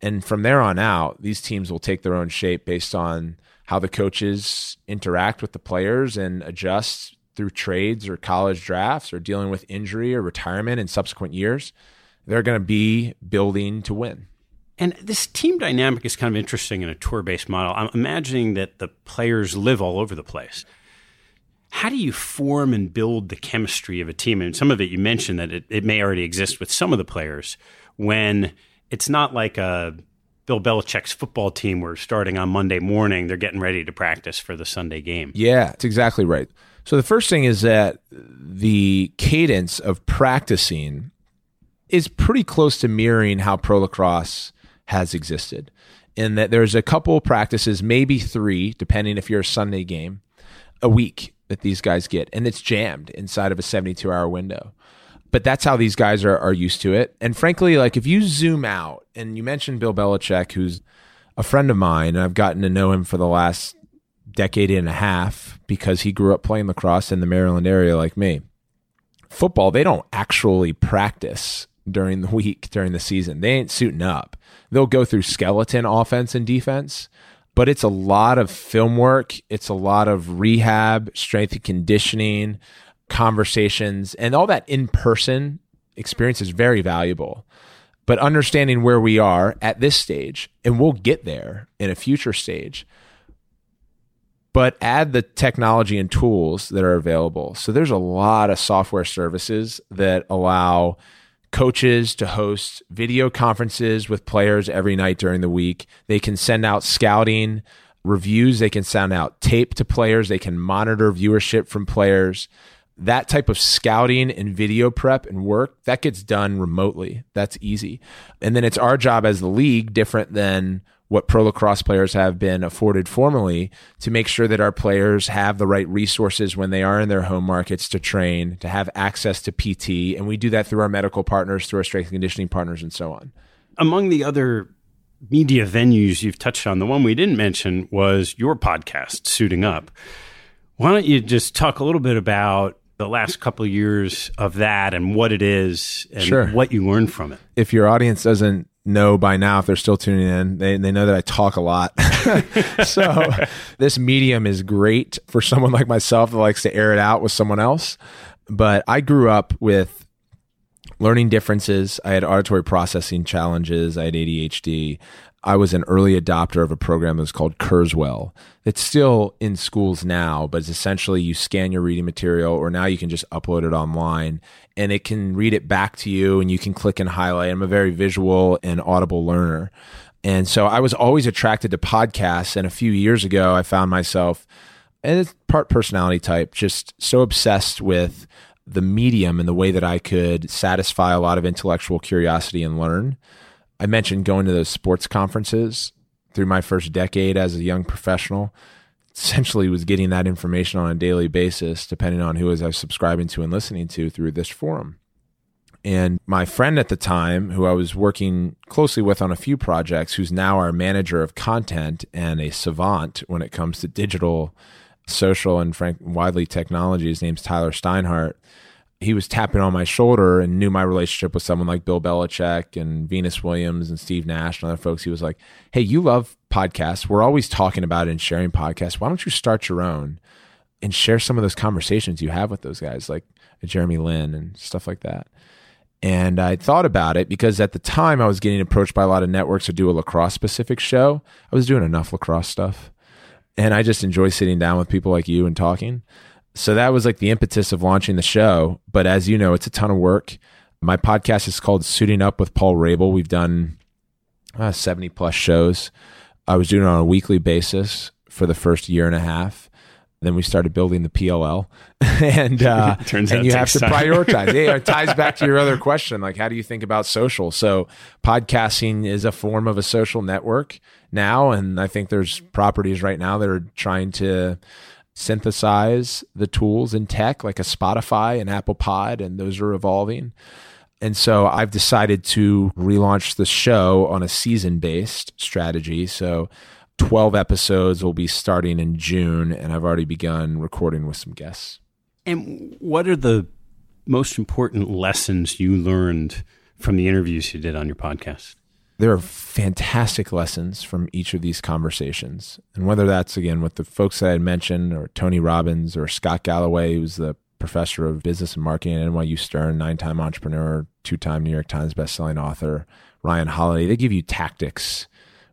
And from there on out, these teams will take their own shape based on how the coaches interact with the players and adjust through trades or college drafts or dealing with injury or retirement in subsequent years. They're going to be building to win. And this team dynamic is kind of interesting in a tour based model. I'm imagining that the players live all over the place. How do you form and build the chemistry of a team? And some of it you mentioned that it, it may already exist with some of the players when it's not like a Bill Belichick's football team where starting on Monday morning, they're getting ready to practice for the Sunday game. Yeah, that's exactly right. So the first thing is that the cadence of practicing is pretty close to mirroring how pro lacrosse has existed in that there's a couple of practices, maybe three, depending if you're a Sunday game, a week that these guys get. And it's jammed inside of a 72 hour window. But that's how these guys are, are used to it. And frankly, like if you zoom out and you mentioned Bill Belichick, who's a friend of mine, and I've gotten to know him for the last decade and a half because he grew up playing lacrosse in the Maryland area like me. Football, they don't actually practice during the *laughs* week, during the season. They ain't suiting up they'll go through skeleton offense and defense, but it's a lot of film work. It's a lot of rehab, strength and conditioning, conversations, and all that in person experience is very valuable. But understanding where we are at this stage, and we'll get there in a future stage, but add the technology and tools that are available. So there's a lot of software services that allow coaches to host video conferences with players every night during the week. They can send out scouting reviews, they can send out tape to players, they can monitor viewership from players. That type of scouting and video prep and work that gets done remotely. That's easy. And then it's our job as the league, different than what pro lacrosse players have been afforded formally to make sure that our players have the right resources when they are in their home markets to train, to have access to PT. And we do that through our medical partners, through our strength and conditioning partners, and so on. Among the other media venues you've touched on, the one we didn't mention was your podcast, Suiting Up. Why don't you just talk a little bit about the last couple of years of that and what it is and sure. what you learned from it? If your audience doesn't know by now if they're still tuning in. They they know that I talk a lot. *laughs* so this medium is great for someone like myself that likes to air it out with someone else. But I grew up with learning differences. I had auditory processing challenges. I had ADHD. I was an early adopter of a program that was called Kurzweil. It's still in schools now, but it's essentially you scan your reading material, or now you can just upload it online and it can read it back to you and you can click and highlight. I'm a very visual and audible learner. And so I was always attracted to podcasts. And a few years ago, I found myself, and it's part personality type, just so obsessed with the medium and the way that I could satisfy a lot of intellectual curiosity and learn I mentioned going to those sports conferences through my first decade as a young professional. Essentially, was getting that information on a daily basis, depending on who I was uh, subscribing to and listening to through this forum. And my friend at the time, who I was working closely with on a few projects, who's now our manager of content and a savant when it comes to digital, social, and frank, widely technology, his name's Tyler Steinhardt he was tapping on my shoulder and knew my relationship with someone like Bill Belichick and Venus Williams and Steve Nash and other folks. He was like, Hey, you love podcasts. We're always talking about and sharing podcasts. Why don't you start your own and share some of those conversations you have with those guys like Jeremy Lin and stuff like that? And I thought about it because at the time I was getting approached by a lot of networks to do a lacrosse specific show. I was doing enough lacrosse stuff. And I just enjoy sitting down with people like you and talking so that was like the impetus of launching the show. But as you know, it's a ton of work. My podcast is called Suiting Up with Paul Rabil. We've done uh, 70 plus shows. I was doing it on a weekly basis for the first year and a half. Then we started building the PLL, *laughs* and uh, *laughs* Turns and out you have to time. prioritize. yeah, it ties back to your other *laughs* question, like how do you think about social? So podcasting is a form of a social network now, and I think there's properties right now that are trying to synthesize the tools in tech, like a Spotify and Apple Pod, and those are evolving. And so I've decided to relaunch the show on a season based strategy. So 12 episodes will be starting in June, and I've already begun recording with some guests. And what are the most important lessons you learned from the interviews you did on your podcast? There are fantastic lessons from each of these conversations. And whether that's again with the folks that I had mentioned, or Tony Robbins, or Scott Galloway, who's the professor of business and marketing at NYU Stern, nine time entrepreneur, two time New York Times bestselling author, Ryan Holiday, they give you tactics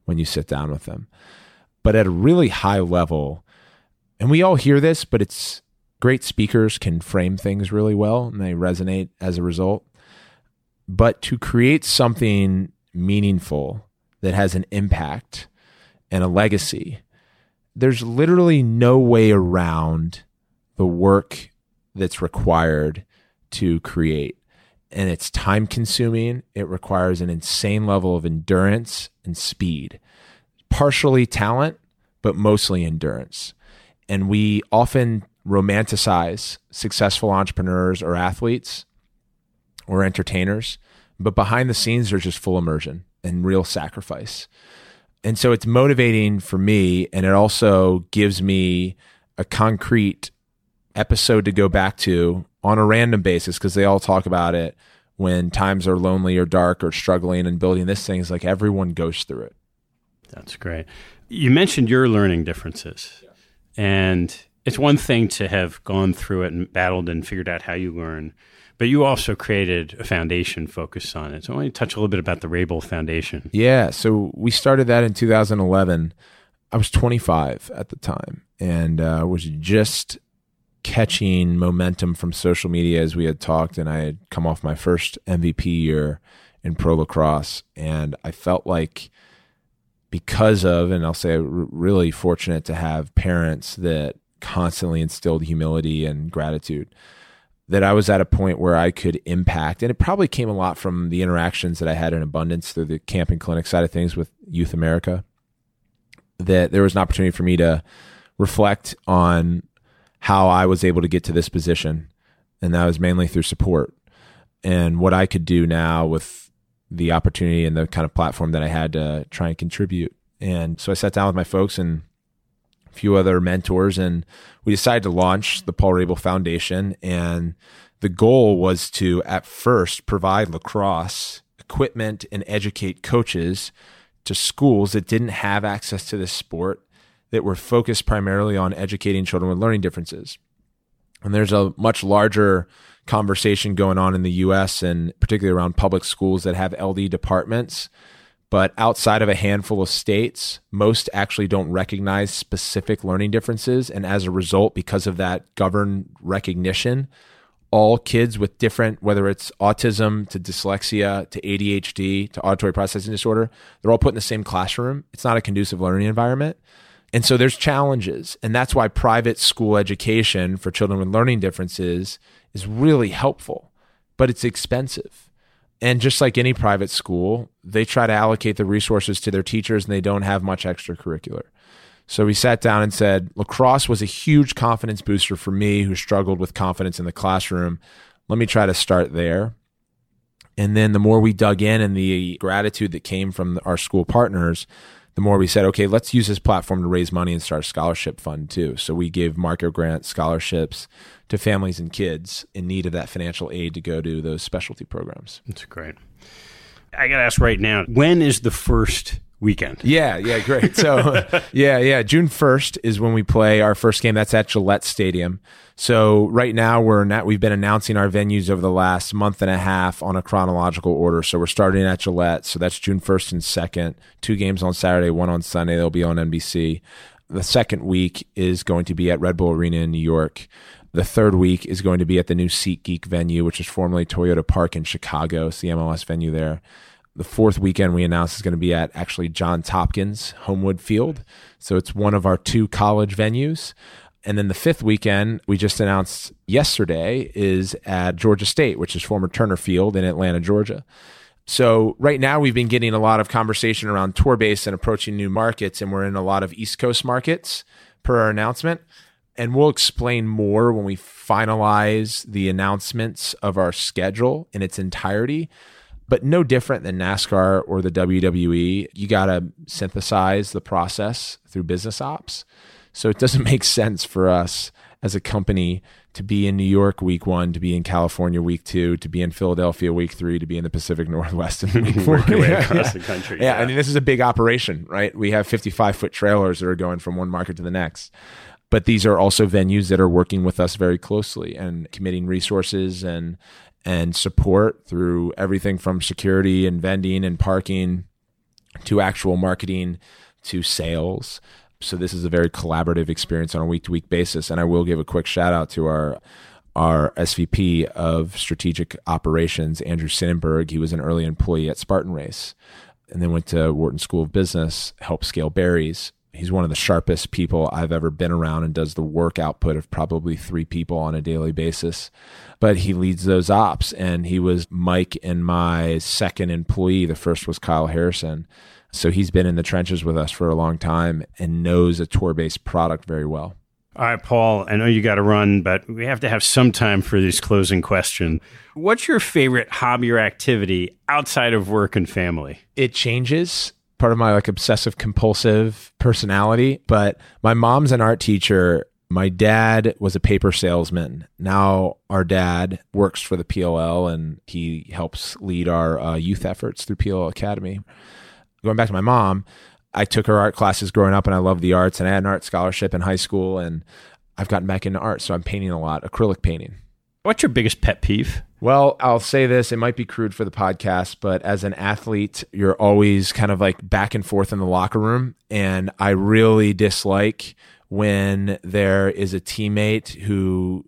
when you sit down with them. But at a really high level, and we all hear this, but it's great speakers can frame things really well and they resonate as a result. But to create something meaningful that has an impact and a legacy, there's literally no way around the work that's required to create. And it's time consuming. It requires an insane level of endurance and speed, partially talent, but mostly endurance. And we often romanticize successful entrepreneurs or athletes or entertainers, but behind the scenes, they're just full immersion and real sacrifice. And so it's motivating for me, and it also gives me a concrete episode to go back to on a random basis because they all talk about it when times are lonely or dark or struggling and building this thing is like everyone goes through it. That's great. You mentioned your learning differences. And it's one thing to have gone through it and battled and figured out how you learn, but you also created a foundation focused on it. So I want to touch a little bit about the Rabil Foundation. Yeah. So we started that in 2011. I was 25 at the time and uh, was just catching momentum from social media as we had talked. And I had come off my first MVP year in pro lacrosse. And I felt like because of, and I'll say, really fortunate to have parents that constantly instilled humility and gratitude that I was at a point where I could impact. And it probably came a lot from the interactions that I had in abundance through the camp and clinic side of things with Youth America. That there was an opportunity for me to reflect on how I was able to get to this position. And that was mainly through support and what I could do now with the opportunity and the kind of platform that I had to try and contribute. And so I sat down with my folks and few other mentors, and we decided to launch the Paul Rabil Foundation. And the goal was to, at first, provide lacrosse equipment and educate coaches to schools that didn't have access to this sport that were focused primarily on educating children with learning differences. And there's a much larger conversation going on in the US and particularly around public schools that have LD departments. But outside of a handful of states, most actually don't recognize specific learning differences. And as a result, because of that governed recognition, all kids with different, whether it's autism to dyslexia to ADHD to auditory processing disorder, they're all put in the same classroom. It's not a conducive learning environment. And so there's challenges. And that's why private school education for children with learning differences is really helpful, but it's expensive. And just like any private school, they try to allocate the resources to their teachers and they don't have much extracurricular. So we sat down and said, lacrosse was a huge confidence booster for me who struggled with confidence in the classroom. Let me try to start there. And then the more we dug in and the gratitude that came from our school partners, the more we said, okay, let's use this platform to raise money and start a scholarship fund too. So we gave Marco Grant scholarships to families and kids in need of that financial aid to go to those specialty programs. That's great. I got to ask right now when is the first weekend? Yeah, yeah, great. So, *laughs* yeah, yeah, June 1st is when we play our first game. That's at Gillette Stadium. So, right now we're not, we've been announcing our venues over the last month and a half on a chronological order. So, we're starting at Gillette. So, that's June 1st and 2nd. Two games on Saturday, one on Sunday. They'll be on NBC. The second week is going to be at Red Bull Arena in New York. The third week is going to be at the new SeatGeek venue, which is formerly Toyota Park in Chicago. It's the MLS venue there. The fourth weekend we announced is going to be at actually John Hopkins Homewood Field. So it's one of our two college venues. And then the fifth weekend, we just announced yesterday, is at Georgia State, which is former Turner Field in Atlanta, Georgia. So right now we've been getting a lot of conversation around tour base and approaching new markets, and we're in a lot of East Coast markets per our announcement. And we'll explain more when we finalize the announcements of our schedule in its entirety. But no different than NASCAR or the WWE, you got to synthesize the process through business ops. So it doesn't *laughs* make sense for us as a company to be in New York week one, to be in California week two, to be in Philadelphia week three, to be in the Pacific Northwest in *laughs* week four. Way *laughs* across the country. Yeah, I mean, this is a big operation, right? We have 55 foot trailers that are going from one market to the next. But these are also venues that are working with us very closely and committing resources and and support through everything from security and vending and parking to actual marketing to sales. So this is a very collaborative experience on a week to week basis. And I will give a quick shout out to our our SVP of strategic operations, Andrew Sinnenberg. He was an early employee at Spartan Race and then went to Wharton School of Business, helped scale Barry's. He's one of the sharpest people I've ever been around and does the work output of probably three people on a daily basis. But he leads those ops. And he was Mike and my second employee. The first was Kyle Harrison. So he's been in the trenches with us for a long time and knows a tour based product very well. All right, Paul, I know you got to run, but we have to have some time for this closing question. What's your favorite hobby or activity outside of work and family? It changes. Part of my like obsessive compulsive personality, but my mom's an art teacher. My dad was a paper salesman. Now our dad works for the PLL and he helps lead our uh, youth efforts through PLL Academy going back to my mom, I took her art classes growing up and I loved the arts and I had an art scholarship in high school and I've gotten back into art. So I'm painting a lot, acrylic painting. What's your biggest pet peeve? Well, I'll say this. It might be crude for the podcast, but as an athlete, you're always kind of like back and forth in the locker room. And I really dislike when there is a teammate who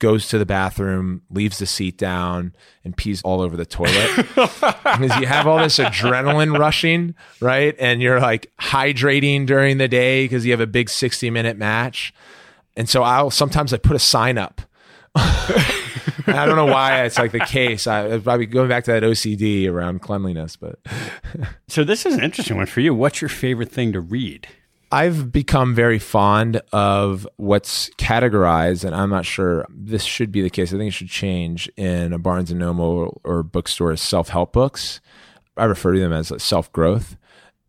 goes to the bathroom, leaves the seat down, and pees all over the toilet. *laughs* because you have all this adrenaline rushing, right? And you're like hydrating during the day because you have a big 60 minute match. And so I'll sometimes I put a sign up. *laughs* I don't know why it's like the case. I probably going back to that OCD around cleanliness, but *laughs* so this is an interesting one for you. What's your favorite thing to read? I've become very fond of what's categorized, and I'm not sure this should be the case. I think it should change in a Barnes and Noble or bookstore as self-help books. I refer to them as self-growth.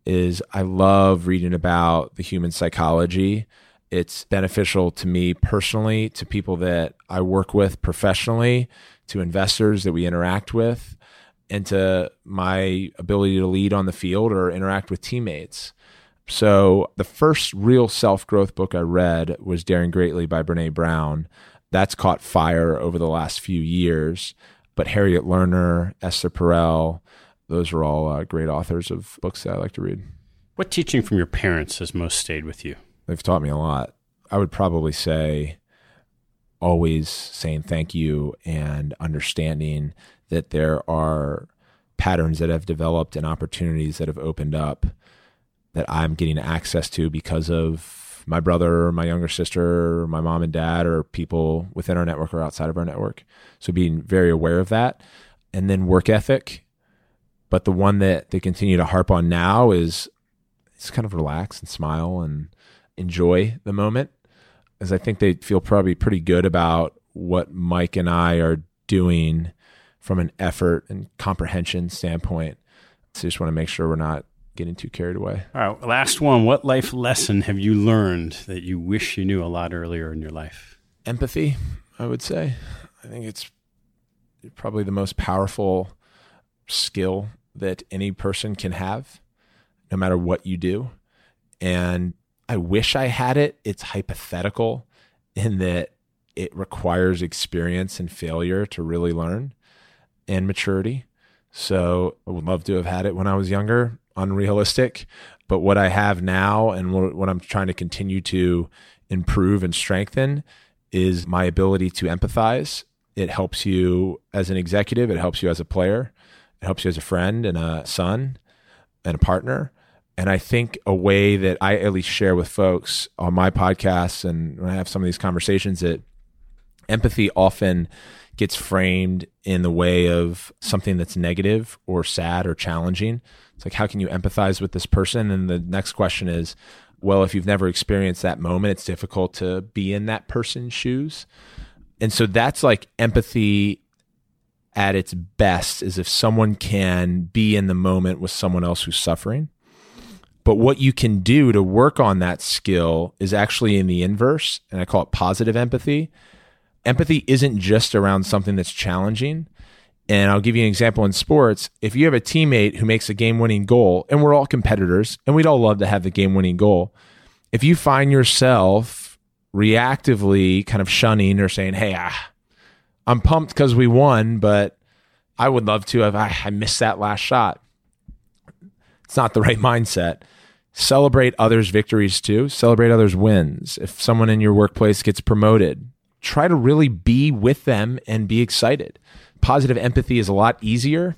Is I love reading about the human psychology. It's beneficial to me personally, to people that I work with professionally, to investors that we interact with, and to my ability to lead on the field or interact with teammates so the first real self growth book I read was Daring Greatly by Brene Brown. That's caught fire over the last few years. But Harriet Lerner, Esther Perel, those are all uh, great authors of books that I like to read. What teaching from your parents has most stayed with you? They've taught me a lot. I would probably say always saying thank you and understanding that there are patterns that have developed and opportunities that have opened up that I'm getting access to because of my brother, my younger sister, my mom and dad, or people within our network or outside of our network. So being very aware of that. And then work ethic. But the one that they continue to harp on now is it's kind of relax and smile and enjoy the moment. As I think they feel probably pretty good about what Mike and I are doing from an effort and comprehension standpoint. So just want to make sure we're not getting too carried away. All right, last one. What life lesson have you learned that you wish you knew a lot earlier in your life? Empathy, I would say. I think it's probably the most powerful skill that any person can have, no matter what you do. And I wish I had it. It's hypothetical in that it requires experience and failure to really learn and maturity. So I would love to have had it when I was younger unrealistic. But what I have now and what I'm trying to continue to improve and strengthen is my ability to empathize. It helps you as an executive, it helps you as a player, it helps you as a friend and a son and a partner. And I think a way that I at least share with folks on my podcasts and when I have some of these conversations that empathy often gets framed in the way of something that's negative or sad or challenging. It's like, how can you empathize with this person? And the next question is, well, if you've never experienced that moment, it's difficult to be in that person's shoes. And so that's like empathy at its best is if someone can be in the moment with someone else who's suffering. But what you can do to work on that skill is actually in the inverse, and I call it positive empathy. Empathy isn't just around something that's challenging. And I'll give you an example in sports. If you have a teammate who makes a game winning goal, and we're all competitors, and we'd all love to have the game winning goal, if you find yourself reactively kind of shunning or saying, Hey, ah, I'm pumped because we won, but I would love to have, I, I missed that last shot. It's not the right *laughs* mindset. Celebrate others' victories too. Celebrate others' wins. If someone in your workplace gets promoted, try to really be with them and be excited. Positive empathy is a lot easier,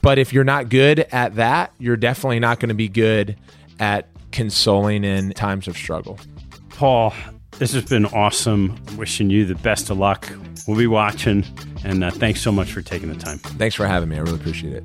but if you're not good at that, you're definitely not going to be good at consoling in times of struggle. Paul, this has been awesome. Wishing you the best of luck. We'll be watching, and uh, thanks so much for taking the time. Thanks for having me. I really appreciate it.